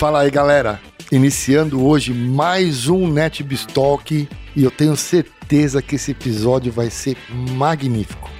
Fala aí, galera. Iniciando hoje mais um NetBistalk e eu tenho certeza que esse episódio vai ser magnífico.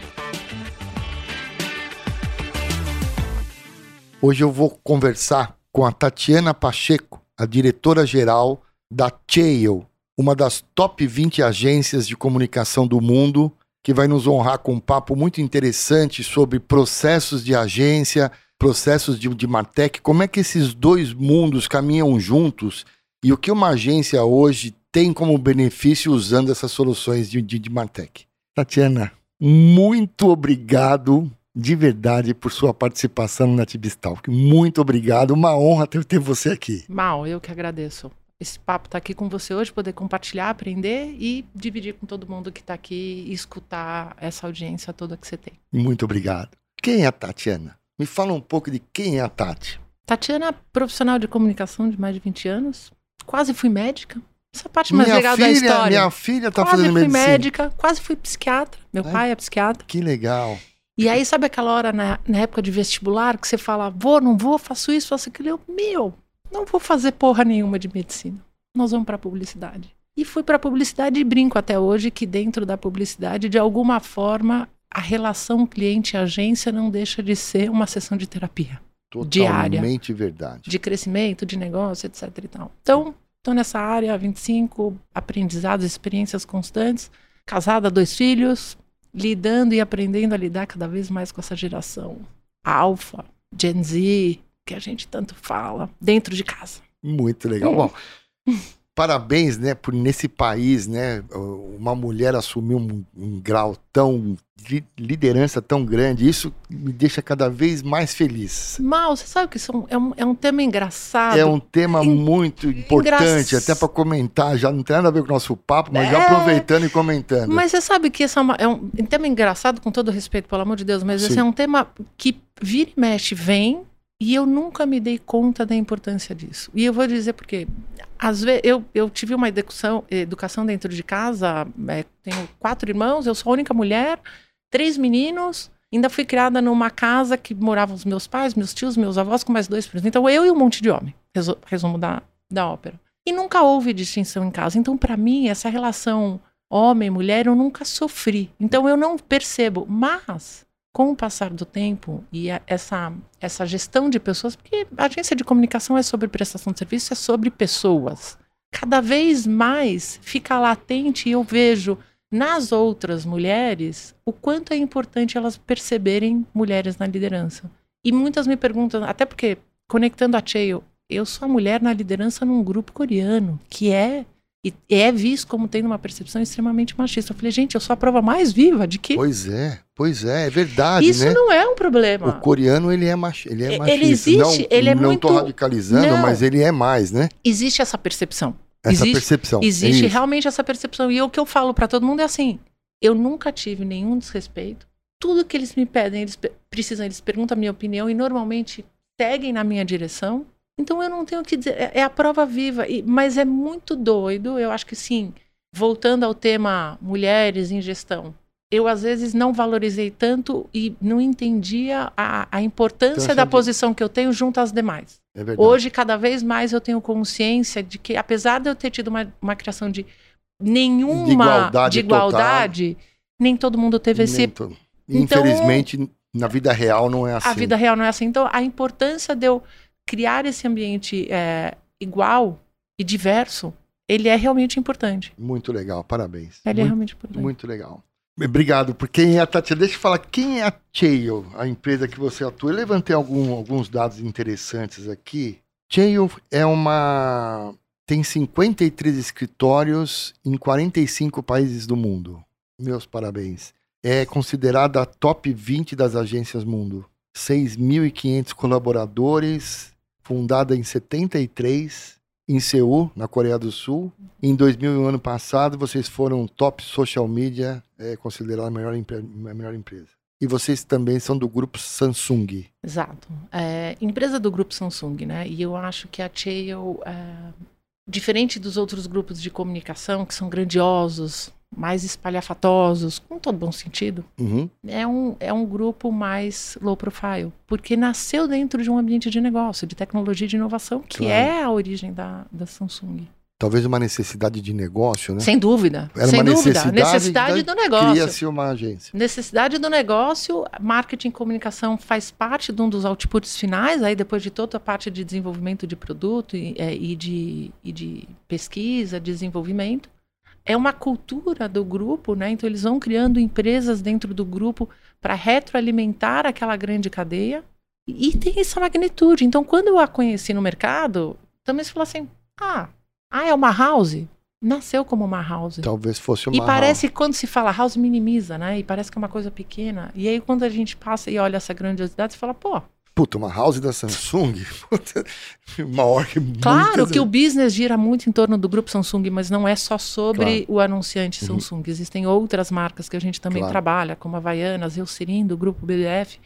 Hoje eu vou conversar com a Tatiana Pacheco, a diretora-geral da Chail, uma das top 20 agências de comunicação do mundo, que vai nos honrar com um papo muito interessante sobre processos de agência, processos de, de Martech, como é que esses dois mundos caminham juntos e o que uma agência hoje tem como benefício usando essas soluções de, de, de Martech. Tatiana, muito obrigado de verdade por sua participação no NetBistalk. Muito obrigado, uma honra ter, ter você aqui. Mal, eu que agradeço. Esse papo estar tá aqui com você hoje, poder compartilhar, aprender e dividir com todo mundo que está aqui e escutar essa audiência toda que você tem. Muito obrigado. Quem é a Tatiana? Me fala um pouco de quem é a Tati. Tatiana é profissional de comunicação de mais de 20 anos. Quase fui médica. Essa parte mais minha legal filha, da história. Minha filha está quase fazendo fui medicina. médica, quase fui psiquiatra. Meu É? pai é psiquiatra. Que legal. E aí, sabe aquela hora na, na época de vestibular que você fala, vou, não vou, faço isso, faço aquilo? Eu, meu, não vou fazer porra nenhuma de medicina. Nós vamos para publicidade. E fui para publicidade e brinco até hoje que dentro da publicidade, de alguma forma, a relação cliente-agência não deixa de ser uma sessão de terapia, Diária. Totalmente verdade. de crescimento, de negócio, etc e tal. Então, estou nessa área há 25, aprendizados, experiências constantes, casada, dois filhos, lidando e aprendendo a lidar cada vez mais com essa geração alfa, Gen Z, que a gente tanto fala, dentro de casa. Muito legal. Bom, parabéns, né, por nesse país, né, uma mulher assumir um, um grau tão de liderança tão grande. Isso me deixa cada vez mais feliz. Mal, você sabe que isso é um- é um, é tema engraçado. É um tema En- muito importante, engraç- até para comentar. Já não tem nada a ver com o nosso papo, mas já É. aproveitando e comentando. Mas você sabe que esse é, uma- é um, um tema engraçado, com todo respeito, pelo amor de Deus, mas esse Sim. é um tema que vira e mexe, vem, e eu nunca me dei conta da importância disso. E eu vou dizer por quê. Às vezes, eu, eu tive uma educação, educação dentro de casa, é, tenho quatro irmãos, eu sou a única mulher, três meninos, ainda fui criada numa casa que moravam os meus pais, meus tios, meus avós, com mais dois primos. Então, eu e um monte de homem, resu- resumo da, da ópera. E nunca houve distinção em casa. Então, para mim, essa relação homem, mulher, eu nunca sofri. Então eu não percebo. Mas, com o passar do tempo e a- essa, essa gestão de pessoas, porque a agência de comunicação é sobre prestação de serviço, é sobre pessoas. Cada vez mais fica latente e eu vejo nas outras mulheres o quanto é importante elas perceberem mulheres na liderança. E muitas me perguntam, até porque, conectando a Cheio, eu sou a mulher na liderança num grupo coreano, que é e é visto como tendo uma percepção extremamente machista. Eu falei, gente, eu sou a prova mais viva de que Pois é, pois é, é verdade, isso né? não é um problema. O coreano, ele é, machi ele é Ele machista. existe, não, ele é não muito- tô radicalizando, Não. mas ele é mais, né? Existe essa percepção. Essa Existe- percepção. Existe Isso. realmente essa percepção. E o que eu falo pra todo mundo é assim: eu nunca tive nenhum desrespeito. Tudo que eles me pedem, eles precisam, eles perguntam a minha opinião e normalmente seguem na minha direção. Então eu não tenho o que dizer, é, é a prova viva. E- mas é muito doido, eu acho que sim. Voltando ao tema mulheres em gestão, eu às vezes não valorizei tanto e não entendia a, a importância Então, da de- posição que eu tenho junto às demais. É verdade. Hoje, cada vez mais, eu tenho consciência de que, apesar de eu ter tido uma, uma criação de nenhuma De igualdade de igualdade, nem todo mundo teve esse. To- Então- Infelizmente, na vida real não é assim. A vida real não é assim. Então, a importância de eu criar esse ambiente é, igual e diverso, ele é realmente importante. Muito legal, parabéns. Ele é muito, realmente importante. muito legal. Obrigado. Por quem é a Tatiana? Deixa eu falar, quem é a Chail, a empresa que você atua? Eu levantei algum- alguns dados interessantes aqui. Chail é uma. tem 53 escritórios em 45 países do mundo. Meus parabéns. É considerada a top 20 das agências mundo. 6.500 colaboradores, fundada em 73, em Seul, na Coreia do Sul. Em 2000, ano passado, vocês foram top social media, é, considerada a melhor, a melhor empresa. E vocês também são do grupo Samsung. Exato. É, empresa do grupo Samsung, né? E eu acho que a Chail, é, diferente dos outros grupos de comunicação, que são grandiosos, mais espalhafatosos, com todo bom sentido, Uhum. é um, é um grupo mais low profile, porque nasceu dentro de um ambiente de negócio, de tecnologia e de inovação, que Claro. é a origem da, da Samsung. Talvez uma necessidade de negócio, né? Sem dúvida. Era sem dúvida. necessidade, necessidade do negócio. Cria-se uma agência. Necessidade do negócio, marketing e comunicação faz parte de um dos outputs finais, aí depois de toda a parte de desenvolvimento de produto e, é, e de, e de pesquisa, desenvolvimento. É uma cultura do grupo, né? Então eles vão criando empresas dentro do grupo para retroalimentar aquela grande cadeia. E, tem essa magnitude. Então, quando eu a conheci no mercado, também se falou assim: ah, ah, é uma house? Nasceu como uma house. Talvez fosse uma E parece que quando se fala house, minimiza, né? E parece que é uma coisa pequena. E aí, quando a gente passa e olha essa grandiosidade, você fala, pô, Puta, uma house da Samsung. Puta, maior que claro muitas- que o business gira muito em torno do grupo Samsung, mas não é só sobre o anunciante Uhum. Samsung. Existem outras marcas que a gente também Claro. trabalha, como a Havaianas, Eucerin, do grupo BDF.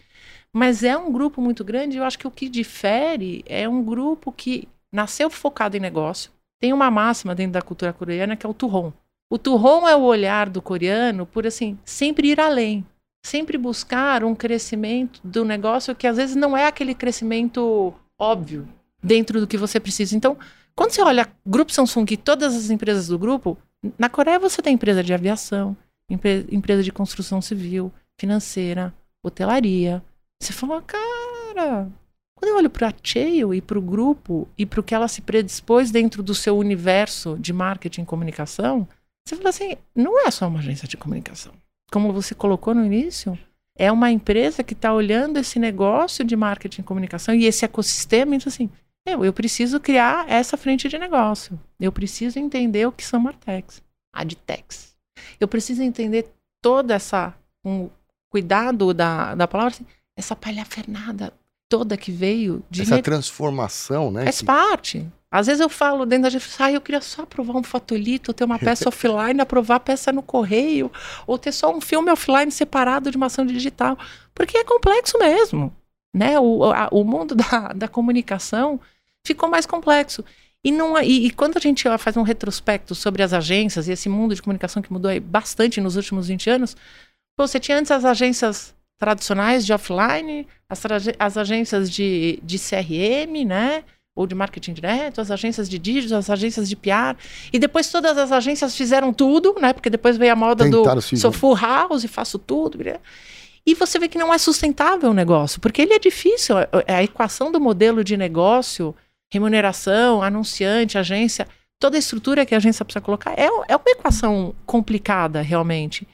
Mas é um grupo muito grande eu acho que o que difere é um grupo que nasceu focado em negócio. Tem uma máxima dentro da cultura coreana que é o turron. O turron é o olhar do coreano por, assim, sempre ir além. Sempre buscar um crescimento do negócio que às vezes não é aquele crescimento óbvio dentro do que você precisa. Então, quando você olha Grupo Samsung e todas as empresas do grupo, na Coreia você tem empresa de aviação, empre- empresa de construção civil, financeira, hotelaria. Você fala, cara, quando eu olho para a Cheio e para o grupo e para o que ela se predispôs dentro do seu universo de marketing e comunicação, você fala assim, não é só uma agência de comunicação. Como você colocou no início, é uma empresa que está olhando esse negócio de marketing e comunicação e esse ecossistema, então assim, eu, eu preciso criar essa frente de negócio. Eu preciso entender o que são Martex, Adtex. Eu preciso entender toda essa, com cuidado da, da palavra, assim, essa palhafernada toda que veio de Essa ne- transformação, né? Faz que- parte. Às vezes eu falo dentro da gente, ah, eu queria só aprovar um fotolito, ter uma peça offline, aprovar a peça no correio, ou ter só um filme offline separado de uma ação digital. Porque é complexo mesmo. Né? O, a- o mundo da, da comunicação ficou mais complexo. E, não, e, e quando a gente faz um retrospecto sobre as agências e esse mundo de comunicação que mudou aí bastante nos últimos 20 anos, pô, você tinha antes as agências tradicionais de offline, as, as agências de, de CRM, né? Ou de marketing direto, as agências de digital, as agências de PR. E depois todas as agências fizeram tudo, né? Porque depois veio a moda Tentaram do se sou full house, faço tudo. né? E você vê que não é sustentável o negócio, porque ele é difícil. A, a equação do modelo de negócio, remuneração, anunciante, agência, toda a estrutura que a agência precisa colocar é, é uma equação complicada, realmente.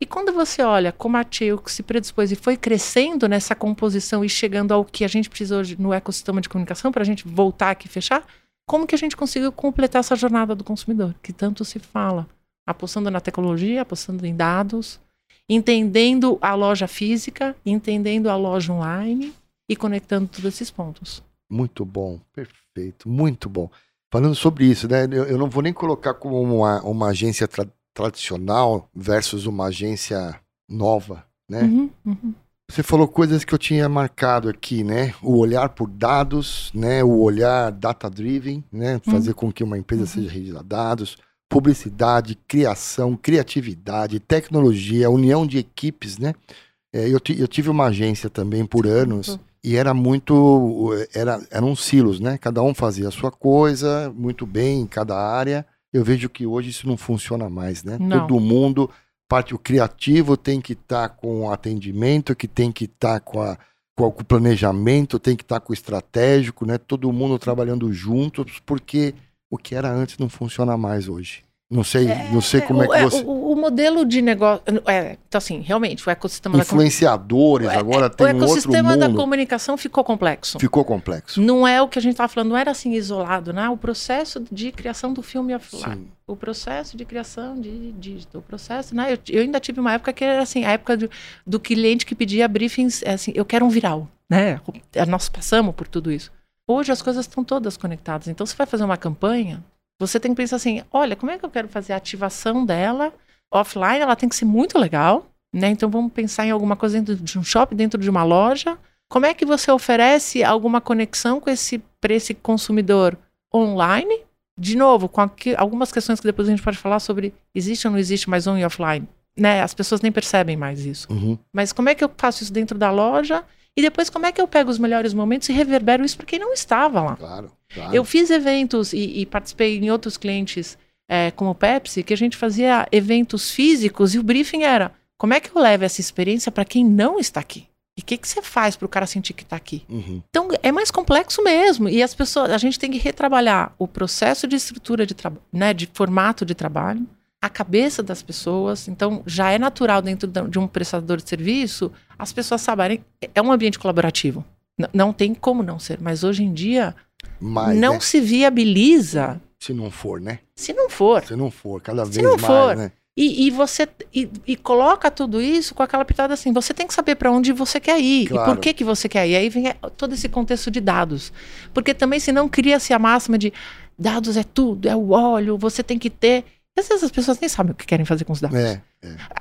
E quando você olha como a Tio se predispôs e foi crescendo nessa composição e chegando ao que a gente precisa hoje no ecossistema de comunicação, para a gente voltar aqui e fechar, como que a gente conseguiu completar essa jornada do consumidor, que tanto se fala? Apostando na tecnologia, apostando em dados, entendendo a loja física, entendendo a loja online e conectando todos esses pontos. Muito bom, perfeito, muito bom. Falando sobre isso, né? Eu, eu não vou nem colocar como uma, uma agência tra- tradicional versus uma agência nova, né? Uhum, uhum. Você falou coisas que eu tinha marcado aqui, né? O olhar por dados, né? O olhar data-driven, né? Fazer com que uma empresa Uhum. seja regida a dados, publicidade, criação, criatividade, tecnologia, união de equipes, né? É, eu, eu tive uma agência também por anos e era muito, era, eram silos, né? Cada um fazia a sua coisa, muito bem em cada área. Eu vejo que hoje isso não funciona mais, né? Não. Todo mundo parte o criativo tem que estar com o atendimento, que tem que estar com, a, com o planejamento, tem que estar com o estratégico, né? Todo mundo trabalhando juntos, porque o que era antes não funciona mais hoje. Não sei, não sei como é o, que você. o, o modelo de negócio. É, então, assim, realmente, o ecossistema da comunicação. Influenciadores, agora O tem um outro ecossistema da comunicação ficou complexo. Ficou complexo. Não é o que a gente estava falando, não era assim isolado, né? O processo de criação do filme offline, Sim. o processo de criação de digital, o processo, né? Eu, eu ainda tive uma época que era assim, a época do, do cliente que pedia briefings, é assim, eu quero um viral, né? Nós passamos por tudo isso. Hoje as coisas estão todas conectadas. Então, você vai fazer uma campanha, você tem que pensar assim, olha, como é que eu quero fazer a ativação dela offline? Ela tem que ser muito legal, né? Então, vamos pensar em alguma coisa dentro de um shopping, dentro de uma loja. Como é que você oferece alguma conexão com esse para esse consumidor online, de novo, com aqui, algumas questões que depois a gente pode falar sobre existe ou não existe mais on e offline. Né? As pessoas nem percebem mais isso. Uhum. Mas como é que eu faço isso dentro da loja? E depois, como é que eu pego os melhores momentos e reverbero isso para quem não estava lá? Claro, claro. Eu fiz eventos e, e participei em outros clientes, é, como o Pepsi, que a gente fazia eventos físicos e o briefing era como é que eu levo essa experiência para quem não está aqui? E o que, que você faz para o cara sentir que está aqui? Uhum. Então é mais complexo mesmo. E as pessoas, a gente tem que retrabalhar o processo de estrutura de trabalho, né, de formato de trabalho, a cabeça das pessoas. Então já é natural dentro de um prestador de serviço as pessoas saberem. É um ambiente colaborativo. N não tem como não ser. Mas hoje em dia Mas, não né, se viabiliza se não for, né? se não for. Se não for, cada vez Se não mais, for, né? E, e você e, e coloca tudo isso com aquela pitada assim. Você tem que saber para onde você quer ir Claro. e por que que você quer ir. Aí vem todo esse contexto de dados, porque também se não cria-se a máxima de dados é tudo, é o óleo, você tem que ter. Às vezes as pessoas nem sabem o que querem fazer com os dados. É,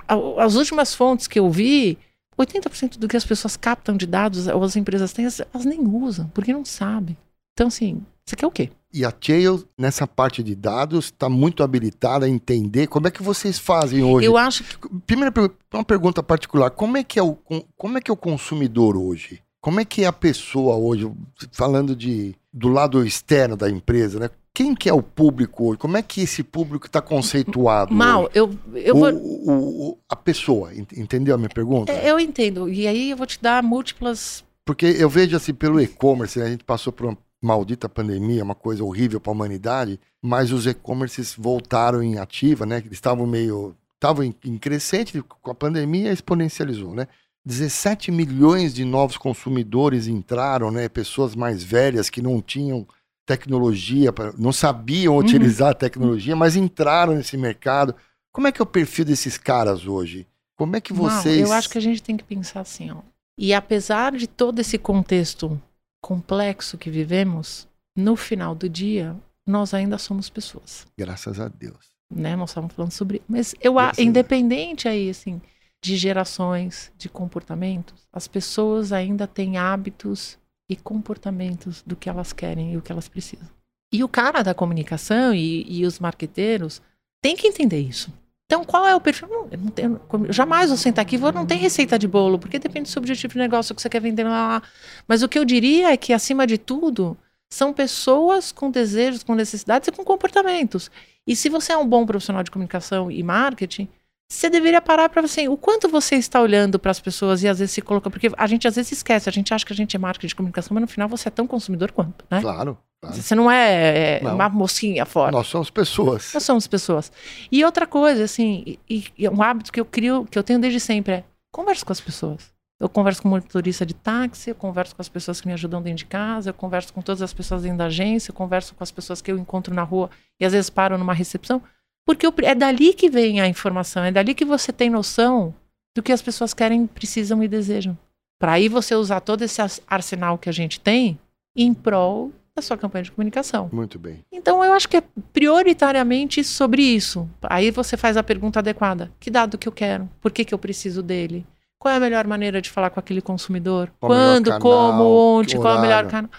A- As últimas fontes que eu vi, 80% do que as pessoas captam de dados ou as empresas têm, elas nem usam, porque não sabem. Então assim, você quer o quê? E a Tail, nessa parte de dados, está muito habilitada a entender como é que vocês fazem hoje. Eu acho que Primeira uma pergunta particular: como é que é o como é que é o consumidor hoje? Como é que é a pessoa hoje, falando de do lado externo da empresa, né? Quem que é o público hoje? Como é que esse público está conceituado? mal, hoje? eu, eu o, vou. o- o- a pessoa, ent- entendeu a minha pergunta? É, Eu entendo. E aí eu vou te dar múltiplas Porque eu vejo assim pelo e-commerce, né, a gente passou por uma maldita pandemia, uma coisa horrível para a humanidade, mas os e-commerces voltaram em ativa, né? Eles estavam meio estavam em, em crescente, com a pandemia exponencializou, né? 17 milhões de novos consumidores entraram, né? Pessoas mais velhas que não tinham tecnologia, não sabiam Uhum. utilizar a tecnologia, mas entraram nesse mercado. Como é que é o perfil desses caras hoje? Como é que Não, vocês eu acho que a gente tem que pensar assim, ó. E apesar de todo esse contexto complexo que vivemos, no final do dia, nós ainda somos pessoas, graças a Deus. né? Nós estamos falando sobre, mas eu a- independente aí assim de gerações, de comportamentos, as pessoas ainda têm hábitos e comportamentos do que elas querem e o que elas precisam. E o cara da comunicação e, e os marqueteiros têm que entender isso. Então, qual é o perfil? Não, eu não tenho, jamais vou sentar aqui vou, não tem receita de bolo, porque depende do seu objetivo de negócio que você quer vender lá. Mas o que eu diria é que, acima de tudo, são pessoas com desejos, com necessidades e com comportamentos. E se você é um bom profissional de comunicação e marketing, você deveria parar para assim, o quanto você está olhando para as pessoas e às vezes se coloca, porque a gente às vezes esquece, a gente acha que a gente é marketing de comunicação, mas no final você é tão consumidor quanto, né? Claro, claro. Você não é, é, Não. uma mocinha fora. Nós somos pessoas. Nós somos pessoas. E outra coisa, assim, e, e é um hábito que eu crio, que eu tenho desde sempre é converse com as pessoas. Eu converso com motorista de táxi, eu converso com as pessoas que me ajudam dentro de casa, eu converso com todas as pessoas dentro da agência, eu converso com as pessoas que eu encontro na rua e às vezes paro numa recepção. Porque é dali que vem a informação, é dali que você tem noção do que as pessoas querem, precisam e desejam. Para aí você usar todo esse arsenal que a gente tem em prol da sua campanha de comunicação. Muito bem. Então eu acho que é prioritariamente sobre isso. Aí você faz a pergunta adequada: que dado que eu quero? Por que, que eu preciso dele? Qual é a melhor maneira de falar com aquele consumidor? Qual Quando, canal, como, onde, qual é o melhor canal?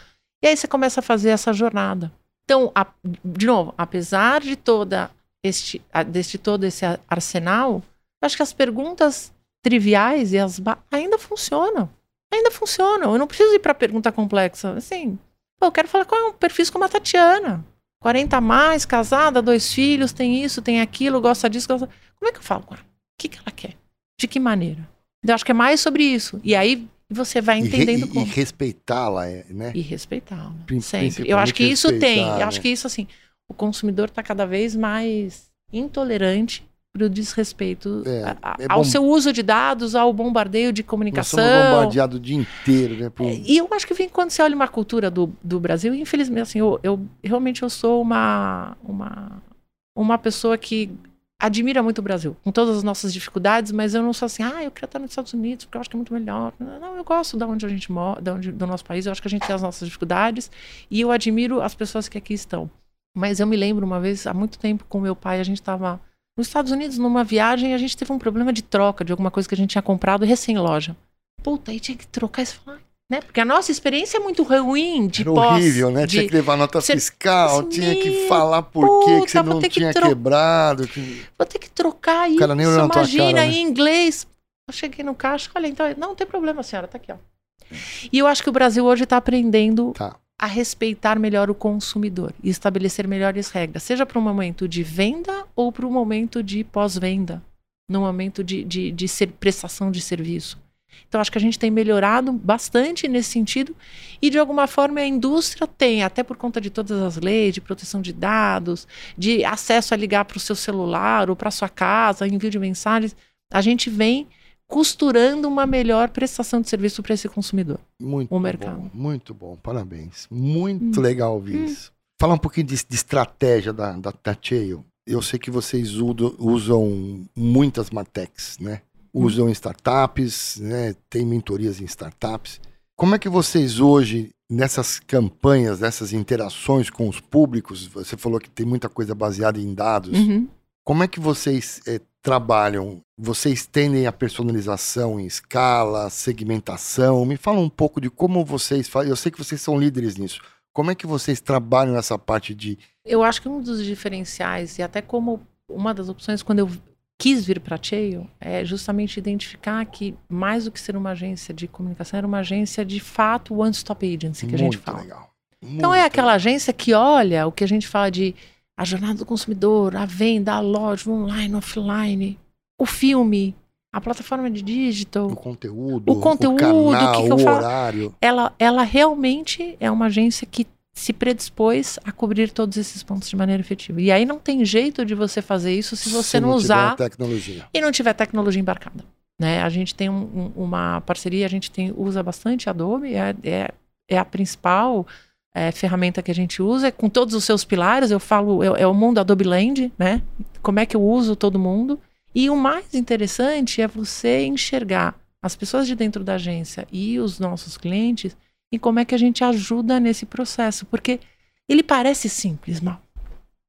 E aí você começa a fazer essa jornada. Então, a- de novo, apesar de toda este, deste todo esse arsenal, eu acho que as perguntas triviais e as ainda funcionam. Ainda funcionam. Eu não preciso ir para pergunta complexa. Assim, pô, eu quero falar com um perfil como a Tatiana. 40 a mais, casada, dois filhos, tem isso, tem aquilo, gosta disso, gosta... Como é que eu falo com ela? O que, que ela quer? De que maneira? Eu acho que é mais sobre isso. E aí você vai E, re- entendendo e- e como. respeitá-la, é, né? E respeitá-la. Sempre. Eu acho que isso tem. Eu acho que isso, assim, o consumidor está cada vez mais intolerante para o desrespeito É, a- é ao seu uso de dados, ao bombardeio de Nós comunicação. somos bombardeados o dia inteiro, né? por- É, E eu acho que vem quando você olha uma cultura do, do Brasil, infelizmente, assim, eu, eu realmente eu sou uma, uma, uma pessoa que admira muito o Brasil, com todas as nossas dificuldades, mas eu não sou assim, ah, eu quero estar nos Estados Unidos porque eu acho que é muito melhor. Não, eu gosto da onde a gente mora, da onde, do nosso país, eu acho que a gente tem as nossas dificuldades e eu admiro as pessoas que aqui estão. Mas eu me lembro uma vez, há muito tempo, com meu pai, a gente estava nos Estados Unidos numa viagem e a gente teve um problema de troca de alguma coisa que a gente tinha comprado recém-loja. Puta, aí tinha que trocar isso. Falar, Né? Porque a nossa experiência é muito ruim de Era pós. horrível, né? de- Tinha que levar nota Você- fiscal, Assim, tinha que "Meu, falar por que que puta, você não que tinha tro- quebrado. que- Vou ter que trocar isso. cara nem olhou Imagina cara, né? em inglês. Eu cheguei no caixa, olha, então, não, não tem problema, senhora, tá aqui, ó. E eu acho que o Brasil hoje está aprendendo Tá. A respeitar melhor o consumidor e estabelecer melhores regras, seja para um momento de venda ou para um momento de pós-venda, no momento de, de, de ser, prestação de serviço. Então, acho que a gente tem melhorado bastante nesse sentido e, de alguma forma, a indústria tem, até por conta de todas as leis de proteção de dados, de acesso a ligar para o seu celular ou para sua casa, envio de mensagens, a gente vem costurando uma melhor prestação de serviço para esse consumidor. Muito o mercado. bom, muito bom, parabéns. Muito Hum. legal ouvir Hum. isso. Falar um pouquinho de, de estratégia da, da, Chail. Eu sei que vocês usam muitas Matex, né? Hum. Usam em startups, né? Tem mentorias em startups. Como é que vocês hoje, nessas campanhas, nessas interações com os públicos, você falou que tem muita coisa baseada em dados, Uhum. como é que vocês eh, trabalham? Vocês tendem a personalização em escala, segmentação? Me fala um pouco de como vocês fazem. Eu sei que vocês são líderes nisso. Como é que vocês trabalham essa parte de. Eu acho que um dos diferenciais, e até como uma das opções, quando eu quis vir para a Cheio, é justamente identificar que, mais do que ser uma agência de comunicação, era uma agência de fato one-stop agency, que a gente muito fala. legal. Então é Muito aquela agência que olha o que a gente fala de a jornada do consumidor, a venda, a loja, o online, offline, o filme, a plataforma de digital. O conteúdo, O conteúdo, o o canal, que que eu o horário. Ela, ela realmente é uma agência que se predispôs a cobrir todos esses pontos de maneira efetiva. E aí não tem jeito de você fazer isso se você não, tiver usar tecnologia. e não tiver tecnologia embarcada. Né? A gente tem um- um- uma parceria, a gente tem, usa bastante Adobe, é, é, é a principal é, ferramenta que a gente usa, com todos os seus pilares. Eu falo, é, é o mundo Adobe Land, né? Como é que eu uso todo mundo. E o mais interessante é você enxergar as pessoas de dentro da agência e os nossos clientes e como é que a gente ajuda nesse processo. Porque ele parece simples, mal.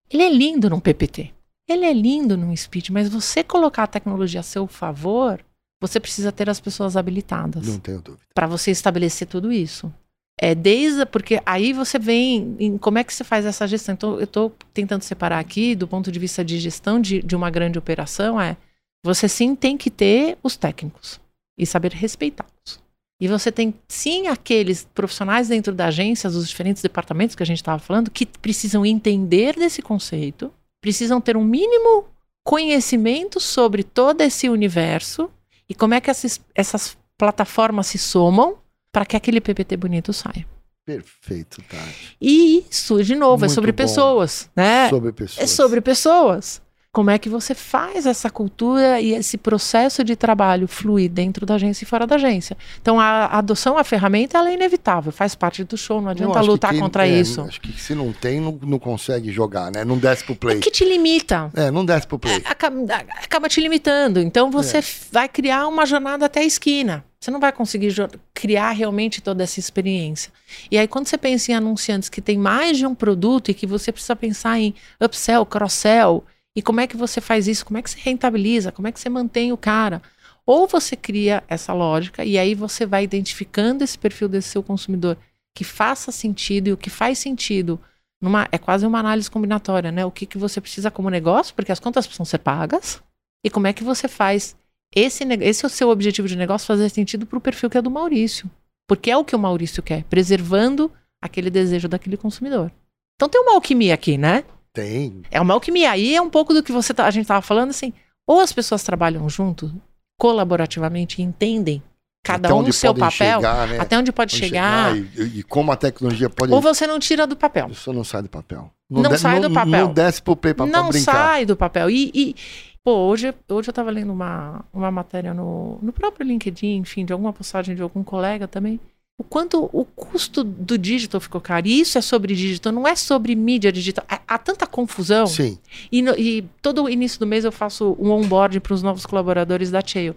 Ele é lindo num PPT. Ele é lindo num speech, mas você colocar a tecnologia a seu favor, você precisa ter as pessoas habilitadas Não tenho dúvida. para você estabelecer tudo isso. É desde porque aí você vem em como é que você faz essa gestão. Então eu estou tentando separar aqui do ponto de vista de gestão de, de uma grande operação é você sim tem que ter os técnicos e saber respeitá-los. E você tem sim aqueles profissionais dentro da agência, dos diferentes departamentos que a gente estava falando, que precisam entender desse conceito, precisam ter um mínimo conhecimento sobre todo esse universo e como é que essas, essas plataformas se somam para que aquele PPT bonito saia. Perfeito, Tati. E isso, de novo, é Muito sobre bom. pessoas, né? Sobre pessoas. É sobre pessoas. Como é que você faz essa cultura e esse processo de trabalho fluir dentro da agência e fora da agência? Então, a a adoção à ferramenta ela é inevitável, faz parte do show, não adianta que lutar quem- contra é, isso. Acho que se não tem, não, não consegue jogar, né? Não desce pro É play. que te limita. É, não desce pro play. acaba, acaba te limitando. Então você É. vai criar uma jornada até a esquina. Você não vai conseguir criar realmente toda essa experiência. E aí, quando você pensa em anunciantes que tem mais de um produto e que você precisa pensar em upsell, cross-sell, e como é que você faz isso? Como é que você rentabiliza? Como é que você mantém o cara? Ou você cria essa lógica e aí você vai identificando esse perfil desse seu consumidor que faça sentido e o que faz sentido numa, é quase uma análise combinatória, né? O que, que você precisa como negócio, porque as contas precisam ser pagas, e como é que você faz esse, esse é o seu objetivo de negócio fazer sentido para o perfil que é do Maurício. Porque é o que o Maurício quer, preservando aquele desejo daquele consumidor. Então tem uma alquimia aqui, né? Tem. É uma alquimia. Aí é um pouco do que você tá- a gente estava falando, assim, ou as pessoas trabalham junto, colaborativamente, e entendem cada Até um o seu papel, chegar, né? até onde pode Onde chegar, e, e como a tecnologia pode. ou você não tira do papel. Isso não sai do papel. Não sai do papel. Não desce pro play pra, pra não brincar. sai do papel. E, e, pô, hoje, hoje eu tava lendo uma, uma matéria no, no próprio LinkedIn, enfim, de alguma postagem de algum colega também. O quanto o custo do digital ficou caro. E isso é sobre digital, não é sobre mídia digital. Há, há tanta confusão. Sim. E, no- e todo início do mês eu faço um onboard para os novos colaboradores da Chail.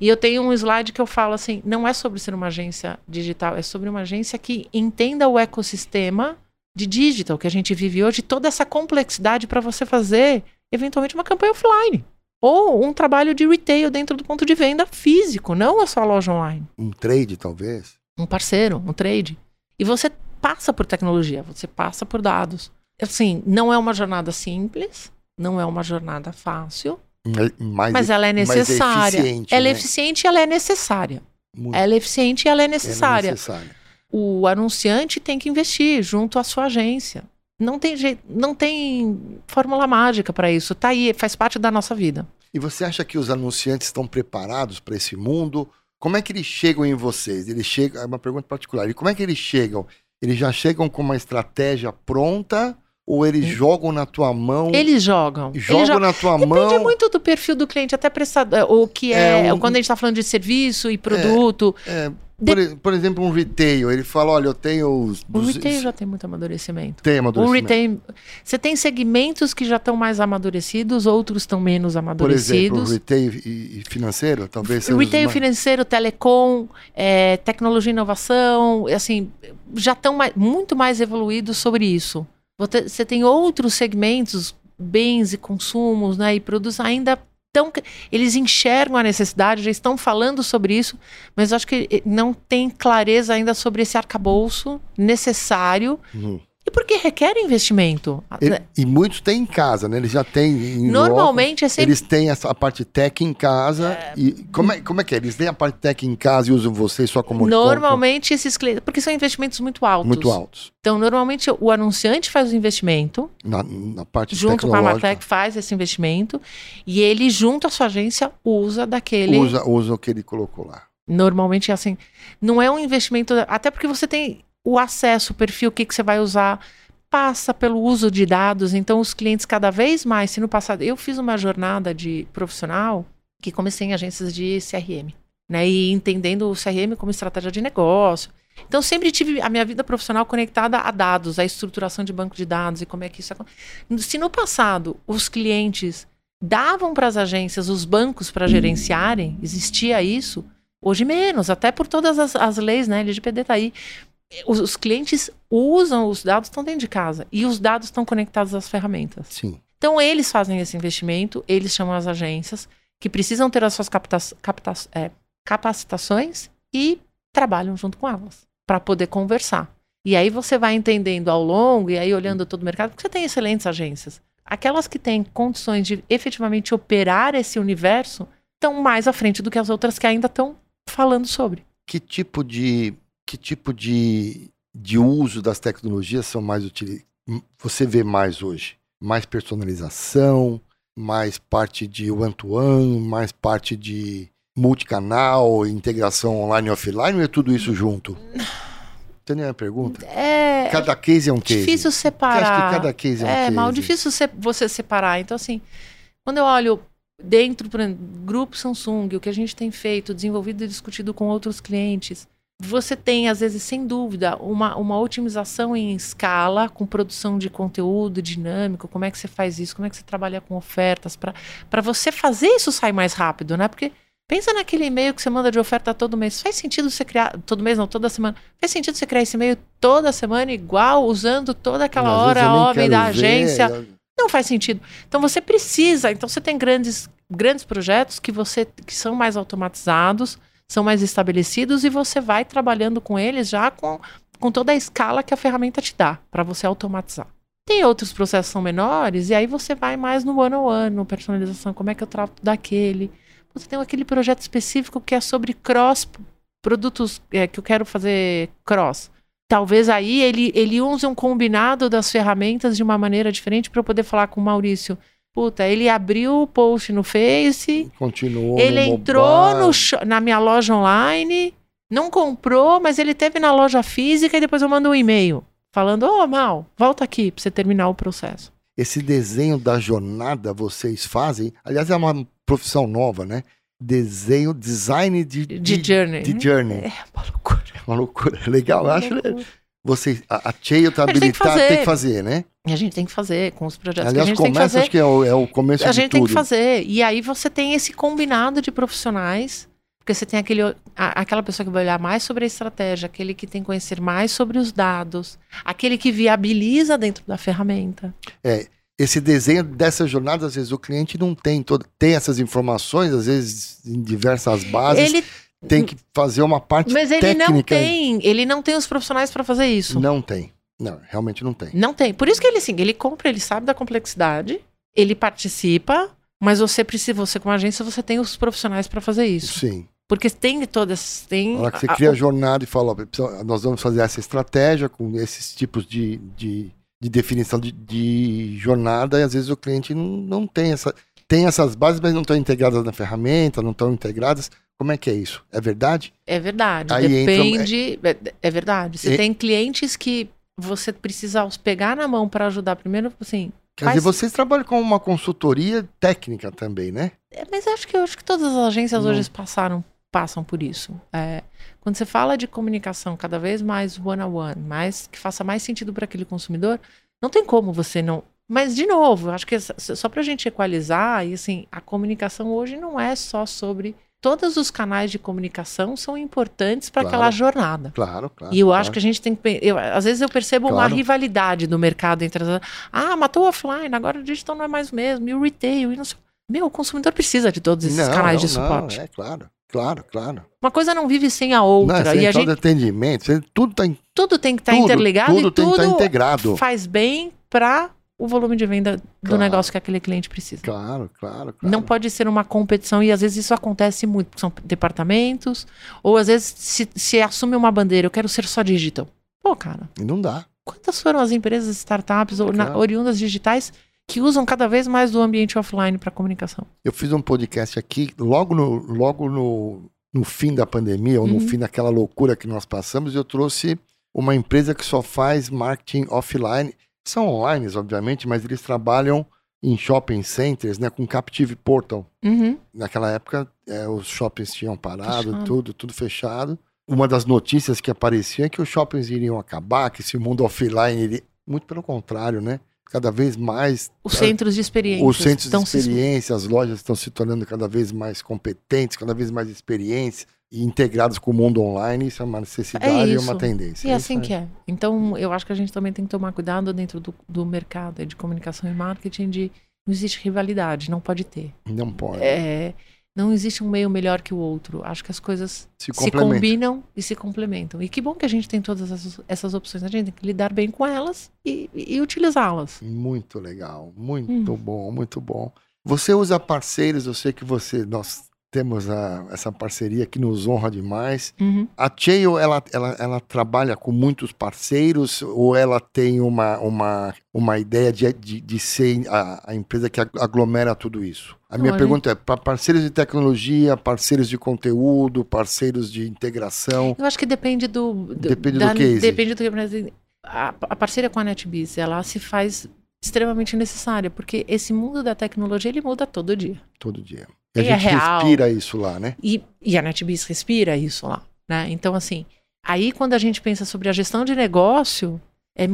E eu tenho um slide que eu falo assim: não é sobre ser uma agência digital, é sobre uma agência que entenda o ecossistema de digital que a gente vive hoje, toda essa complexidade para você fazer, eventualmente, uma campanha offline. Ou um trabalho de retail dentro do ponto de venda físico, não a sua loja online. Um trade, talvez. Um parceiro, um trade. E você passa por tecnologia, você passa por dados. Assim, não é uma jornada simples, não é uma jornada fácil, mas, mas ela é necessária. É eficiente, ela é né? eficiente e ela é necessária. Muito. Ela é eficiente e ela é é necessária. necessária. O anunciante tem que investir junto à sua agência. Não tem jeito, não tem fórmula mágica para isso. Tá aí, faz parte da nossa vida. E você acha que os anunciantes estão preparados para esse mundo? Como é que eles chegam em vocês? Eles chegam, é uma pergunta particular. E como é que eles chegam? Eles já chegam com uma estratégia pronta ou eles jogam na tua mão? Eles jogam. jogam Eles na tua Depende mão. muito do perfil do cliente, até prestador, o que é, É, um- quando a gente está falando de serviço e produto. É, por, por exemplo, um retail, ele fala, olha, eu tenho os O 200 retail já tem muito amadurecimento. tem O amadurecimento. retail, você tem segmentos que já estão mais amadurecidos, outros estão menos Por exemplo, o amadurecidos. retail e, financeiro, talvez seja O retail mais- financeiro, telecom, é, tecnologia e inovação, assim, já estão mais- muito mais evoluídos sobre isso. Você você tem outros segmentos, bens e consumos, né, e produtos ainda tão eles enxergam a necessidade, já estão falando sobre isso, mas acho que eh, não tem clareza ainda sobre esse arcabouço necessário Uhum. E porque requer investimento. Ele- e muitos têm em casa, né? Eles já têm. Normalmente é loco, sempre Eles têm essa, a parte tech em casa. E como é, como é que é? Eles têm a parte tech em casa e usam vocês só como Normalmente esses clientes, porque são investimentos muito altos. muito altos. Então, normalmente o anunciante faz o investimento, Na, na parte junto com a. Martech faz esse investimento, e ele, junto à sua agência, usa daquele. Usa, usa o que ele colocou lá. Normalmente é assim. Não é um investimento. Até porque você tem o acesso, o perfil, o que, que você vai usar. Passa pelo uso de dados. Então, os clientes, cada vez mais, se no passado. Eu fiz uma jornada de profissional que comecei em agências de CRM, né? E entendendo o CRM como estratégia de negócio. Então, sempre tive a minha vida profissional conectada a dados, a estruturação de banco de dados e como é que isso acontece. Se no passado os clientes davam para as agências os bancos para gerenciarem, existia isso, hoje menos, até por todas as, as leis, né? LGPD tá aí. Os, os clientes usam os dados, estão dentro de casa, e os dados estão conectados às ferramentas. Sim. Então, eles fazem esse investimento, eles chamam as agências, que precisam ter as suas capta capta é, capacitações e trabalham junto com elas, para poder conversar. E aí você vai entendendo ao longo, e aí olhando todo o mercado, porque você tem excelentes agências. Aquelas que têm condições de efetivamente operar esse universo estão mais à frente do que as outras que ainda estão falando sobre. Que tipo de que tipo de, de uso das tecnologias são mais utilizados? Você vê mais hoje? Mais personalização, mais parte de one-to-one, mais parte de multicanal, integração online e offline, ou é tudo isso junto? Entendeu a pergunta? É Cada case é um case. difícil Você separar. acha que cada case é um É, case? mal difícil você separar. Então, assim, quando eu olho dentro, por exemplo, grupo Samsung, o que a gente tem feito, desenvolvido e discutido com outros clientes, você tem, às vezes, sem dúvida, uma, uma otimização em escala, com produção de conteúdo dinâmico, como é que você faz isso, como é que você trabalha com ofertas, para você fazer isso sair mais rápido, né? Porque pensa naquele e-mail que você manda de oferta todo mês. Faz sentido você criar, todo mês não, toda semana, faz sentido você criar esse e-mail toda semana igual, usando toda aquela vezes hora homem da ver, agência? eu- Não faz sentido. Então você precisa. Então você tem grandes, grandes projetos que você que são mais automatizados, são mais estabelecidos e você vai trabalhando com eles já com, com toda a escala que a ferramenta te dá para você automatizar. Tem outros processos que são menores e aí você vai mais no one on one, no personalização, como é que eu trato daquele. Você tem aquele projeto específico que é sobre cross produtos é, que eu quero fazer cross. Talvez aí ele, ele use um combinado das ferramentas de uma maneira diferente para eu poder falar com o Maurício. Puta, ele abriu o post no Face, Continuou ele no entrou no na minha loja online, não comprou, mas ele teve na loja física e depois eu mando um e-mail falando: Ô, Mal, volta aqui para você terminar o processo. Esse desenho da jornada vocês fazem, aliás, é uma profissão nova, né? Desenho, design de, De, journey. de journey. É uma loucura. Uma loucura. Legal, eu acho. Vocês, a, a Cheio tá tem que habilitada, fazer. tem que fazer, né? E a gente tem que fazer com os projetos Aliás, que a gente tem que começa, fazer. acho que é o, é o começo A gente tudo. tem que fazer. E aí você tem esse combinado de profissionais. Porque você tem aquele, a- aquela pessoa que vai olhar mais sobre a estratégia, aquele que tem que conhecer mais sobre os dados, aquele que viabiliza dentro da ferramenta. Esse desenho dessa jornada, às vezes o cliente não tem todo, tem essas informações, às vezes em diversas bases. Ele tem que fazer uma parte Mas ele técnica. não tem, ele não tem os profissionais para fazer isso. Não tem. Não, realmente não tem. Não tem. Por isso que ele assim, ele compra, ele sabe da complexidade, ele participa, mas você precisa, você como agência, você tem os profissionais para fazer isso. Sim. Porque tem todas, tem Na hora que você a- cria a jornada e fala, ó, nós vamos fazer essa estratégia com esses tipos de, de, de definição de, de jornada, e às vezes o cliente não, não tem essa. Tem essas bases, mas não estão integradas na ferramenta, não estão integradas. Como é que é isso? É verdade? É verdade. Aí entra- Depende. É, é verdade. Você E- tem clientes que você precisa os pegar na mão para ajudar primeiro, assim. Quer Faz- dizer, vocês trabalham com uma consultoria técnica também, né? é, mas acho que acho que todas as agências Não. hoje passaram passam por isso. É, quando você fala de comunicação cada vez mais one on one, mais que faça mais sentido para aquele consumidor, não tem como você não. Mas de novo, acho que só para a gente equalizar e assim, a comunicação hoje não é só sobre todos os canais de comunicação são importantes para Claro. aquela jornada. Claro, claro. E eu claro. acho que a gente tem que. Eu, às vezes eu percebo uma Claro. rivalidade do mercado entre as. Ah, matou o offline, agora o digital não é mais o mesmo, e o retail, e não sei. Meu, o consumidor precisa de todos esses Não, canais não, de suporte. Não, é claro, claro, claro. Uma coisa não vive sem a Não, outra. é e a gente. de atendimento, tudo está Tudo tem que estar tudo, interligado tudo e tem que estar tudo integrado. faz bem para o volume de venda do Claro. negócio que aquele cliente precisa. Claro, claro, claro. Não pode ser uma competição, e às vezes isso acontece muito, porque são departamentos, ou às vezes se, se assume uma bandeira, eu quero ser só digital. Pô, cara, E não dá. quantas foram as empresas, startups ou na- Claro. oriundas digitais que usam cada vez mais do ambiente offline para comunicação? Eu fiz um podcast aqui logo no, logo no, no fim da pandemia, ou no Uhum. fim daquela loucura que nós passamos, e eu trouxe uma empresa que só faz marketing offline. São online, obviamente, mas eles trabalham em shopping centers, né, com Captive Portal. Uhum. Naquela época, é, os shoppings tinham parado, Fechado. tudo, tudo fechado. Uma das notícias que aparecia é que os shoppings iriam acabar, que esse mundo offline iria... Muito pelo contrário, né? Cada vez mais Os centros de experiência. os centros de estão se- experiência, as lojas estão se tornando cada vez mais competentes, cada vez mais experientes e integrados com o mundo online. Isso é uma necessidade É e uma tendência. E é assim que é. Então, eu acho que a gente também tem que tomar cuidado dentro do, do mercado de comunicação e marketing de não existe rivalidade, não pode ter. Não pode. É, não existe um meio melhor que o outro. Acho que as coisas se se combinam e se complementam. E que bom que a gente tem todas essas, essas opções. A gente tem que lidar bem com elas e, e- e utilizá-las. Muito legal, muito Hum. bom, muito bom. Você usa parceiros, eu sei que você, nós temos a- essa parceria que nos honra demais. Uhum. A Chail, ela, ela, ela trabalha com muitos parceiros ou ela tem uma, uma, uma ideia de, de, de ser a, a empresa que ag- aglomera tudo isso? A minha a pergunta é para parceiros de tecnologia, parceiros de conteúdo, parceiros de integração. Eu acho que depende do. do Depende do case. Depende do que. A, a parceria com a NetBiz, ela se faz extremamente necessária, porque esse mundo da tecnologia, ele muda todo dia. Todo dia. E a é gente real. respira isso lá, né? E, e a NetBiz respira isso lá, né? Então, assim, aí quando a gente pensa sobre a gestão de negócio, é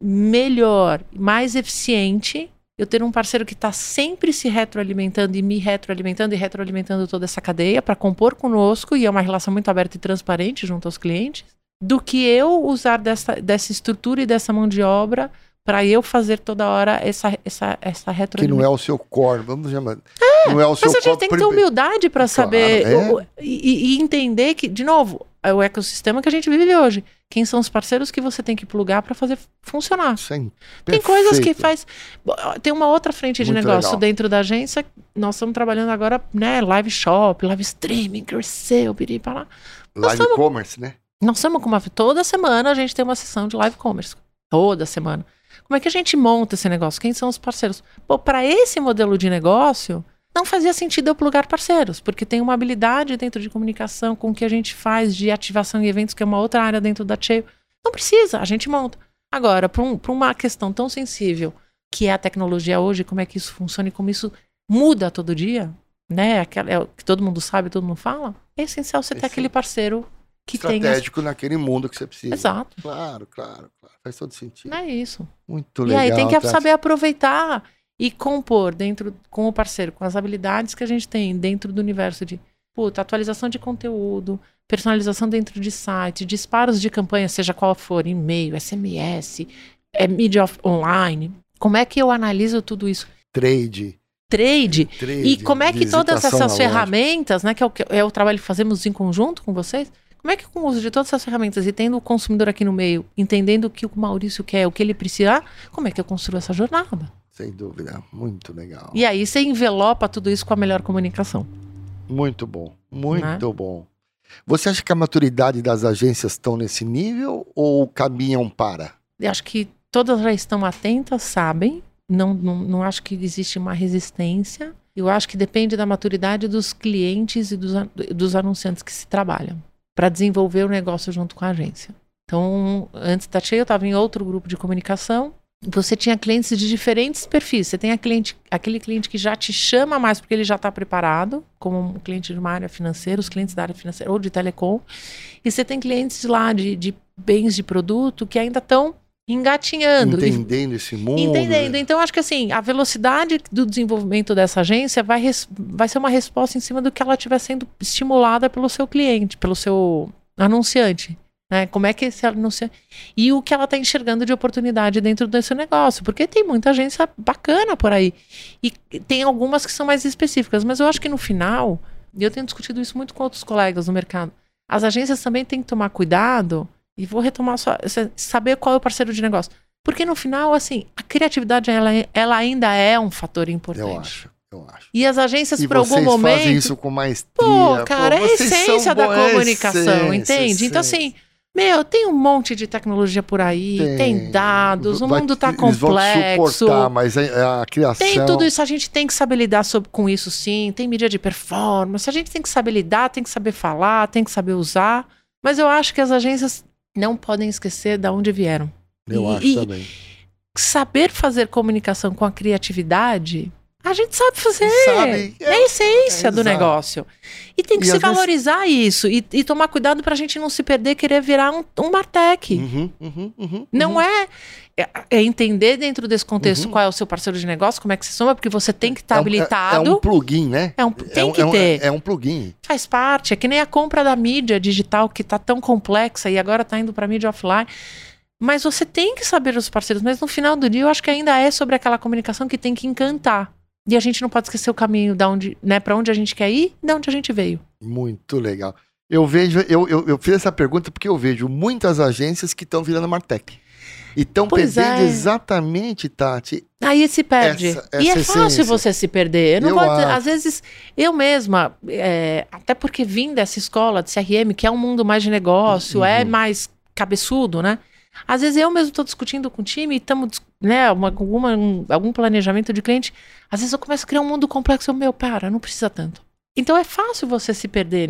melhor, mais eficiente eu ter um parceiro que está sempre se retroalimentando e me retroalimentando e retroalimentando toda essa cadeia para compor conosco, e é uma relação muito aberta e transparente junto aos clientes, do que eu usar dessa, dessa estrutura e dessa mão de obra para eu fazer toda hora essa, essa, essa Que não retroalimentação. é o seu core, vamos chamar. não é o seu Mas a gente tem que ter humildade para Claro, saber é. o- o- e, e entender que, de novo, é o ecossistema que a gente vive hoje. Quem são os parceiros que você tem que plugar para fazer funcionar? Sim, Tem coisas que faz. Tem uma outra frente de Muito negócio legal. dentro da agência. Nós estamos trabalhando agora, né? Live shop, live streaming, cresceu, piripá lá. Live estamos- commerce, né? Nós estamos com uma. Toda semana a gente tem uma sessão de live commerce. Toda semana. Como é que a gente monta esse negócio? Quem são os parceiros? Pô, para esse modelo de negócio, não fazia sentido eu plugar parceiros, porque tem uma habilidade dentro de comunicação com o que a gente faz de ativação e eventos, que é uma outra área dentro da Cheio. Não precisa, a gente monta. Agora, para um, uma questão tão sensível que é a tecnologia hoje, como é que isso funciona e como isso muda todo dia, né? Aquela, é o que todo mundo sabe, todo mundo fala, é essencial você ter aquele parceiro que. Estratégico naquele mundo que você precisa. Exato. Claro, claro, claro. Faz todo sentido. É isso. Muito e legal. aí tem que Tati. saber aproveitar e compor dentro com o parceiro, com as habilidades que a gente tem dentro do universo de puta, atualização de conteúdo, personalização dentro de site, disparos de campanha, seja qual for, e-mail, SMS, é, mídia online. Como é que eu analiso tudo isso? Trade. trade. Trade, E como é que todas essas ferramentas, né, que é o, que é o trabalho que fazemos em conjunto com vocês, como é que com o uso de todas essas ferramentas e tendo o consumidor aqui no meio, entendendo o que o Maurício quer, o que ele precisa, como é que eu construo essa jornada? Sem dúvida, muito legal. E aí você envelopa tudo isso com a melhor comunicação. Muito bom, muito Né? bom. Você acha que a maturidade das agências estão nesse nível ou caminham para? Eu acho que todas já estão atentas, sabem. Não, não, não acho que existe uma resistência. Eu acho que depende da maturidade dos clientes e dos, dos anunciantes que se trabalham para desenvolver o negócio junto com a agência. Então, antes da Tia, eu estava em outro grupo de comunicação. Você tinha clientes de diferentes perfis. Você tem a cliente, aquele cliente que já te chama mais porque ele já está preparado, como um cliente de uma área financeira, os clientes da área financeira ou de telecom. E você tem clientes lá de, de bens de produto que ainda estão engatinhando. Entendendo esse mundo. Entendendo. Então, acho que assim, a velocidade do desenvolvimento dessa agência vai, res- vai ser uma resposta em cima do que ela estiver sendo estimulada pelo seu cliente, pelo seu anunciante. Né? Como é que esse anunciante. E o que ela está enxergando de oportunidade dentro desse negócio. Porque tem muita agência bacana por aí. E tem algumas que são mais específicas. Mas eu acho que no final, e eu tenho discutido isso muito com outros colegas no mercado, as agências também têm que tomar cuidado. E vou retomar só. Saber qual é o parceiro de negócio. Porque no final, assim, a criatividade ela, ela ainda é um fator importante. Eu acho, eu acho. E as agências, E por algum vocês momento. fazem isso com maestria. Pô, cara, é a vocês essência da é comunicação, essência, entende? Então, essência. assim, meu, tem um monte de tecnologia por aí, tem, dados, o mundo tá te complexo. suportar, mas a, a criação. Tem tudo isso, a gente tem que saber lidar sob- com isso sim. Tem mídia de performance, a gente tem que saber lidar, tem que saber falar, tem que saber usar. Mas eu acho que as agências não podem esquecer de onde vieram. Eu E- acho e- também. Saber fazer comunicação com a criatividade, a gente sabe fazer. Sabe? É a essência é, do exato. negócio. E tem que E se às vezes- valorizar isso e, e tomar cuidado pra gente não se perder querer virar um, um Martec. Uhum, uhum, uhum, Não uhum. é, é é entender dentro desse contexto Uhum. qual é o seu parceiro de negócio, como é que se soma, porque você tem que estar É um- é- habilitado. É, um plugin, né? É um- tem um- que ter. É um plugin. Faz parte. É que nem a compra da mídia digital que tá tão complexa e agora tá indo pra mídia offline. Mas você tem que saber os parceiros. Mas no final do dia, eu acho que ainda é sobre aquela comunicação que tem que encantar. E a gente não pode esquecer o caminho da onde, né, para onde a gente quer ir de onde a gente veio. Muito legal. Eu vejo, eu, eu, eu fiz essa pergunta porque eu vejo muitas agências que estão virando Martech. E estão perdendo é. exatamente, Tati. Aí se perde. Essa- e é essa fácil essência. você se perder. Eu não Eu dizer- às vezes, eu mesma, é, até porque vim dessa escola de CRM, que é um mundo mais de negócio, é Uhum. mais cabeçudo, né? Às vezes eu mesmo estou discutindo com o time e estamos, né, uma, alguma, um- algum planejamento de cliente. Às vezes eu começo a criar um mundo complexo. Eu, meu, para, não precisa tanto. Então é fácil você se perder,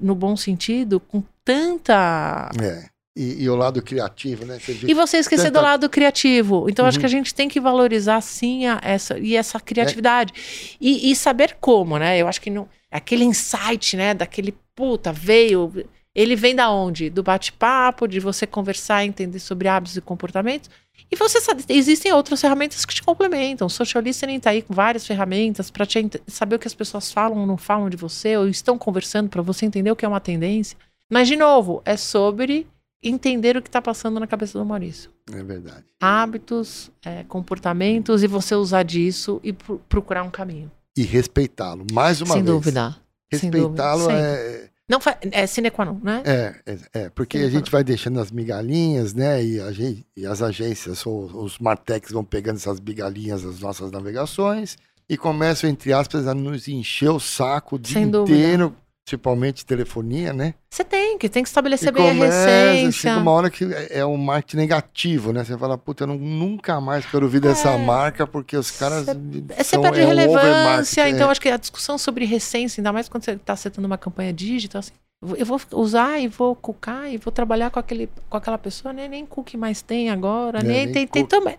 no bom sentido, com tanta É. E, e o lado criativo, né? Você e você esquecer Tenta- do lado criativo. Então, acho Uhum. que a gente tem que valorizar, sim, a- essa, e essa criatividade. E, e saber como, né? Eu acho que não, aquele insight, né? Daquele, puta, veio... Ele vem da onde? Do bate-papo, de você conversar, entender sobre hábitos e comportamentos. E você sabe, existem outras ferramentas que te complementam. O social listening tá aí com várias ferramentas para saber o que as pessoas falam ou não falam de você, ou estão conversando para você entender o que é uma tendência. Mas, de novo, é sobre entender o que está passando na cabeça do Maurício É verdade. hábitos, é, comportamentos e você usar disso e pro- procurar um caminho. E respeitá-lo. Mais uma Sem vez. dúvida. Sem dúvida, Respeitá-lo é, Não é sine qua non, né? é, é, é, porque a gente vai deixando as migalhinhas, né? E, a gente, e as agências, ou os Martex vão pegando essas migalhinhas das nossas navegações e começam, entre aspas, a nos encher o saco o dia Sem dúvida. Principalmente telefonia, né? Você tem que, tem que estabelecer E bem a começa, recência. chega uma hora que é é um marketing negativo, né? Você fala, puta, eu não- nunca mais quero ouvir dessa É. marca porque os caras. É, Você são- perde é um relevância, overmarketing, então é. acho que a discussão sobre recência, ainda mais quando você está setando uma campanha digital, assim, eu vou- usar e vou cucar e vou trabalhar com, aquele, com aquela pessoa, nem, nem cookie mais tem agora, É, nem, nem tem, tem também.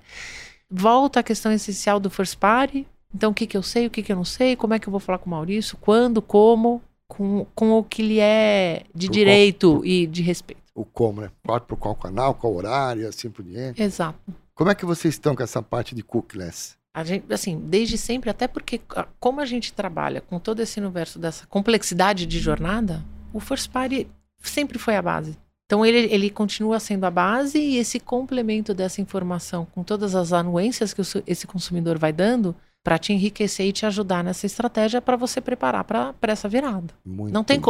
Volta à questão essencial do first party, então o que, que eu sei, o que, que eu não sei, como é que eu vou falar com o Maurício, quando, como, com, com o que lhe é de qual- direito e de respeito. O como, né? Qual, por qual canal, qual horário, assim por diante. Exato. Como é que vocês estão com essa parte de cookless? A gente, assim, desde sempre, até porque a- como a gente trabalha com todo esse universo dessa complexidade de jornada, o First Party sempre foi a base. Então ele, ele continua sendo a base e esse complemento dessa informação com todas as anuências que o esse consumidor vai dando para te enriquecer e te ajudar nessa estratégia para você preparar para essa virada. Muito Não tem.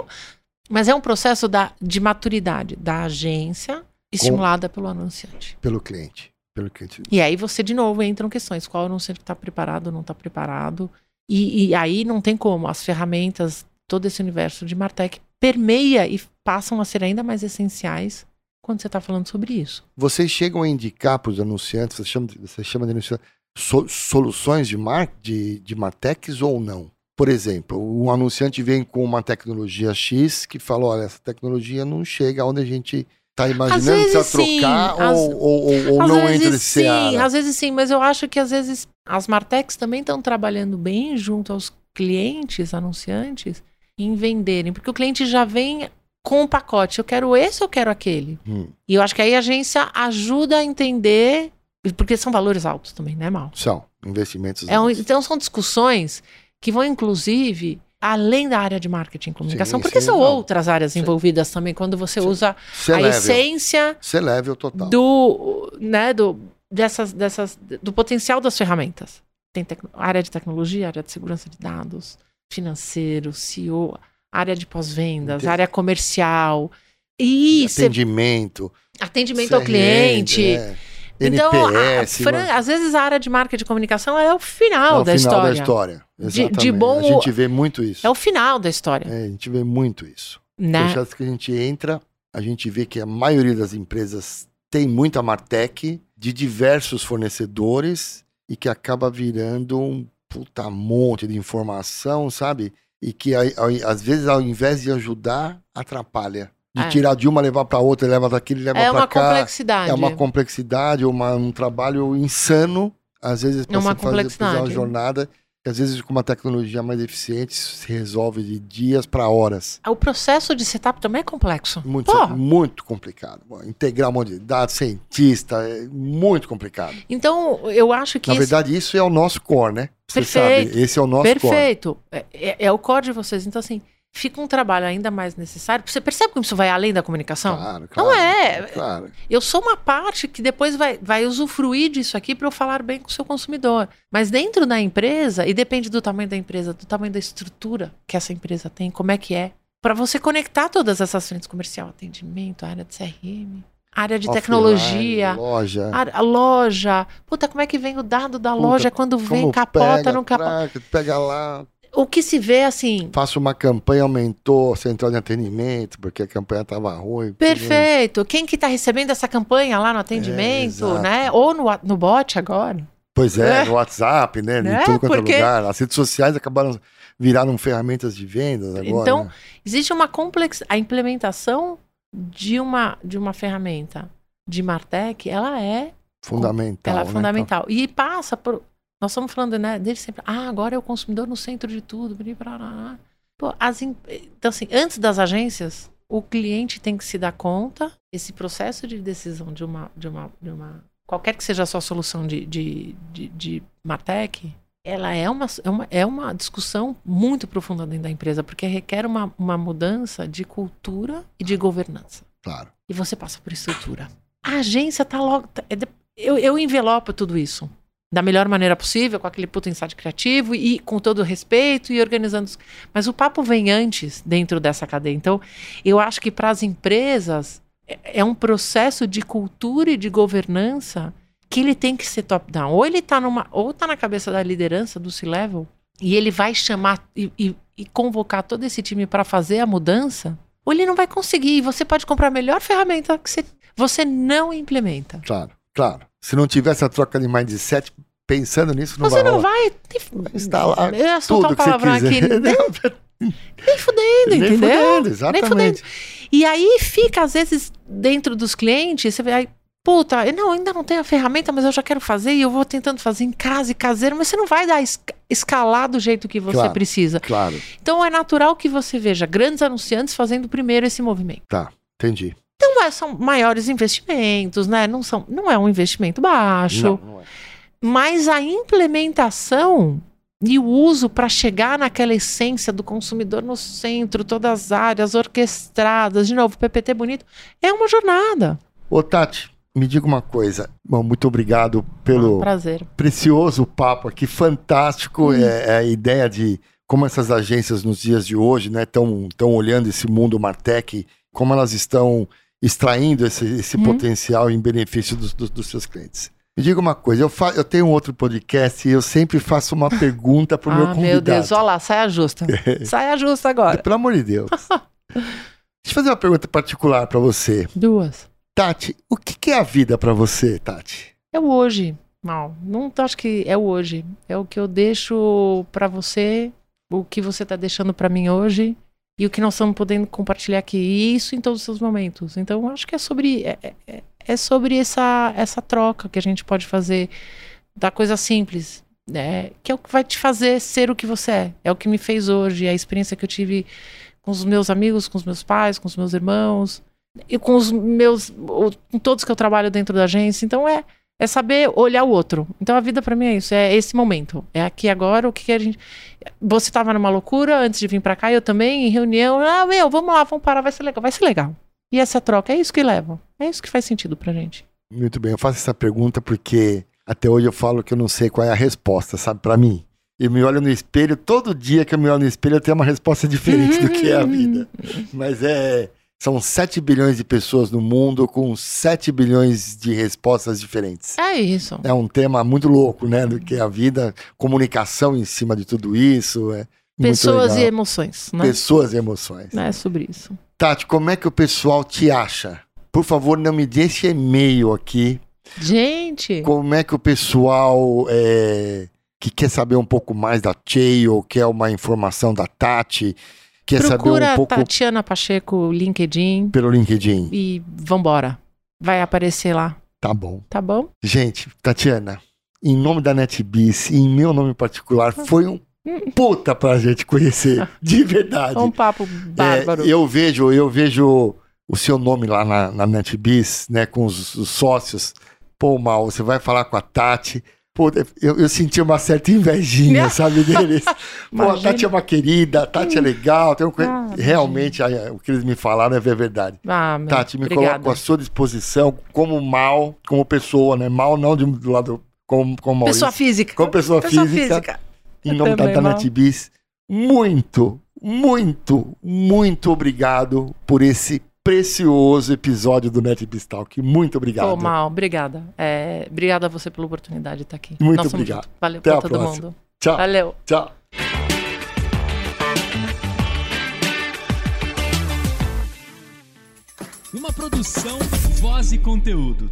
Mas é um processo da, de maturidade da agência estimulada pelo anunciante. Pelo cliente. Pelo cliente. E aí você, de novo, entram questões. Qual anunciante está preparado, não está preparado. E, e, aí não tem como. As ferramentas, todo esse universo de Martech permeia e passam a ser ainda mais essenciais quando você está falando sobre isso. Vocês chegam a indicar para os anunciantes, você chama, você chama de anunciante, so, soluções de, mar, de, de Martechs ou não? Por exemplo, um anunciante vem com uma tecnologia X que fala: olha, essa tecnologia não chega onde a gente está imaginando precisa trocar sim, ou, ou, ou, ou não entra sim, seara. Às vezes sim, mas eu acho que às vezes as Martechs também estão trabalhando bem junto aos clientes, anunciantes, em venderem, porque o cliente já vem com um pacote. Eu quero esse ou eu quero aquele. Hum. E eu acho que aí a agência ajuda a entender, porque são valores altos também, né, Mal? São, investimentos é um, Então são discussões que vão, inclusive, além da área de marketing e comunicação, sim, porque sim, são não. outras áreas sim. envolvidas também, quando você usa a essência level total. do, né, do, dessas, dessas, do potencial das ferramentas. Tem área de tecnologia, área de segurança de dados, financeiro, CEO, área de pós-vendas, área comercial. E atendimento. Atendimento ao cliente. É. Então, NPS, a, às vezes a área de marketing de comunicação é o final, é o da, final história. da história. De, de, bom, a gente vê muito isso. É o final da história. É, a gente vê muito isso. Né? Deixa que a gente entra, a gente vê que a maioria das empresas tem muita Martech de diversos fornecedores e que acaba virando um puta monte de informação, sabe? E que às vezes ao invés de ajudar, atrapalha de é. tirar de uma, levar para outra, leva daquele, leva é para cá. É uma complexidade. É uma complexidade, uma, um trabalho insano, às vezes, para você fazer, fazer uma jornada às vezes com uma tecnologia mais eficiente se resolve de dias para horas. O processo de setup também é complexo. Muito, muito complicado. Integrar um monte de dados, cientista, é muito complicado. Então, eu acho que. Na isso... verdade, isso é o nosso core, né? Você Perfeito. sabe, esse é o nosso Perfeito. core. Perfeito. É, é, é o core de vocês. Então, assim, fica um trabalho ainda mais necessário. Você percebe como isso vai além da comunicação? Claro, claro. Não é. Claro. Eu sou uma parte que depois vai, vai usufruir disso aqui para eu falar bem com o seu consumidor. Mas dentro da empresa, e depende do tamanho da empresa, do tamanho da estrutura que essa empresa tem, como é que é, para você conectar todas essas frentes comercial, atendimento, área de CRM, área de Offline, tecnologia, loja. A, a, loja. Puta, como é que vem o dado da Puta, loja quando vem capota, pega, não capota? Pega lá, o que se vê assim. Faço uma campanha, aumentou central de atendimento, porque a campanha estava ruim. Perfeito. Quem que está recebendo essa campanha lá no atendimento, é, né? Ou no, no bot agora. Pois é, é. no WhatsApp, né? Em é, tudo quanto é porque... é lugar. As redes sociais acabaram viraram ferramentas de vendas agora. Então, né? existe uma complex... A implementação de uma, de uma ferramenta de Martech, ela é fundamental. Ela é né? fundamental. E passa por nós estamos falando, né, desde sempre, ah, agora é o consumidor no centro de tudo. Pô, as, então, assim, antes das agências, o cliente tem que se dar conta, esse processo de decisão de uma, de uma, de uma qualquer que seja a sua solução de, de, de, de Martech, ela é uma, é, uma, é uma discussão muito profunda dentro da empresa, porque requer uma, uma mudança de cultura e de governança. Claro. E você passa por estrutura. A agência está logo. Tá, é eu, eu envelopo tudo isso da melhor maneira possível, com aquele puto insight criativo e com todo o respeito e organizando. Mas o papo vem antes dentro dessa cadeia. Então, eu acho que para as empresas é, é um processo de cultura e de governança que ele tem que ser top-down. Ou ele está numa, ou tá na cabeça da liderança do C-level e ele vai chamar e, e, e convocar todo esse time para fazer a mudança, ou ele não vai conseguir. E você pode comprar a melhor ferramenta que você, você não implementa. Claro, claro. Se não tivesse a troca de mindset, pensando nisso, não você vai. Você não vai, vai instalar eu ia tudo um que você quiser. Aqui, nem, nem fudendo, nem entendeu? Fudendo, exatamente. Nem fudendo. E aí fica, às vezes, dentro dos clientes, você vai, puta, não, ainda não tenho a ferramenta, mas eu já quero fazer e eu vou tentando fazer em casa e caseiro, mas você não vai dar escalar do jeito que você claro, precisa. Claro. Então é natural que você veja grandes anunciantes fazendo primeiro esse movimento. Tá, entendi. Então é, são maiores investimentos, né? Não, são, não é um investimento baixo. Não, não é. Mas a implementação e o uso para chegar naquela essência do consumidor no centro, todas as áreas orquestradas, de novo, PPT bonito, é uma jornada. Ô, Tati, me diga uma coisa. Bom, muito obrigado pelo um prazer. precioso papo aqui, fantástico. Hum. É, é a ideia de como essas agências nos dias de hoje estão tão olhando esse mundo Martech, como elas estão extraindo esse, esse Hum. potencial em benefício dos, dos- dos seus clientes. Me diga uma coisa, eu, fa eu tenho um outro podcast e eu sempre faço uma pergunta pro meu ah, convidado. meu Deus, olha lá, saia justa. saia justa agora. Pelo amor de Deus. Deixa eu fazer uma pergunta particular pra você. Duas. Tati, o que, que é a vida pra você, Tati? É o hoje. Não, não acho que é o hoje. É o que eu deixo pra você, o que você tá deixando pra mim hoje e o que nós estamos podendo compartilhar aqui. E isso em todos os seus momentos. Então, acho que é sobre é, é- é sobre essa essa troca que a gente pode fazer da coisa simples, né? Que é o que vai te fazer ser o que você é. É o que me fez hoje, é a experiência que eu tive com os meus amigos, com os meus pais, com os meus irmãos e com os meus com todos que eu trabalho dentro da agência. Então é é saber olhar o outro. Então a vida pra mim é isso, é esse momento. É aqui agora, o que, que a gente Você tava numa loucura antes de vir pra cá, eu também em reunião, ah, meu, vamos lá, vamos parar, vai ser legal, vai ser legal. E essa troca, é isso que leva. É isso que faz sentido pra gente. Muito bem, eu faço essa pergunta porque até hoje eu falo que eu não sei qual é a resposta, sabe, Pra mim. Eu me olho no espelho, todo dia que eu me olho no espelho eu tenho uma resposta diferente do que é a vida. Mas é. São 7 bilhões de pessoas no mundo com 7 bilhões de respostas diferentes. É isso. É um tema muito louco, né? Do que é a vida, comunicação em cima de tudo isso. É Pessoas e emoções, né? Pessoas e emoções. É sobre isso. Tati, como é que o pessoal te acha? Por favor, não me deixe e-mail aqui. Gente, Como é que o pessoal é, que quer saber um pouco mais da Cheio, quer uma informação da Tati, quer saber procura um pouco Tatiana Pacheco, LinkedIn pelo LinkedIn? e vambora. Vai aparecer lá, Tá bom. tá bom? Gente, Tatiana, em nome da NetBiz e em meu nome particular, foi um puta pra gente conhecer, de verdade. É um papo bárbaro. É, eu vejo, eu vejo o seu nome lá na, na NetBiz, né, com os, os sócios. Pô, Mal, você vai falar com a Tati. Pô, eu, eu senti uma certa invejinha, sabe, deles. Pô, a. Tati é uma querida, a Tati é legal. Tem uma coisa- Ah, Realmente, a- o que eles me falaram é verdade. Ah, meu, Tati, me obrigada. coloco à sua disposição como mal, como pessoa, né? Mal não de, do lado como, como Maurício. Pessoa física. Como pessoa, física, em nome da. NetBiz, muito, muito, muito obrigado por esse precioso episódio do Talk. Muito obrigado. Pô, mal, obrigada. É, obrigada a você pela oportunidade de estar aqui. Muito obrigado. Valeu Até pra a todo próxima. mundo. Tchau, Valeu. tchau. Uma produção, voz e conteúdo.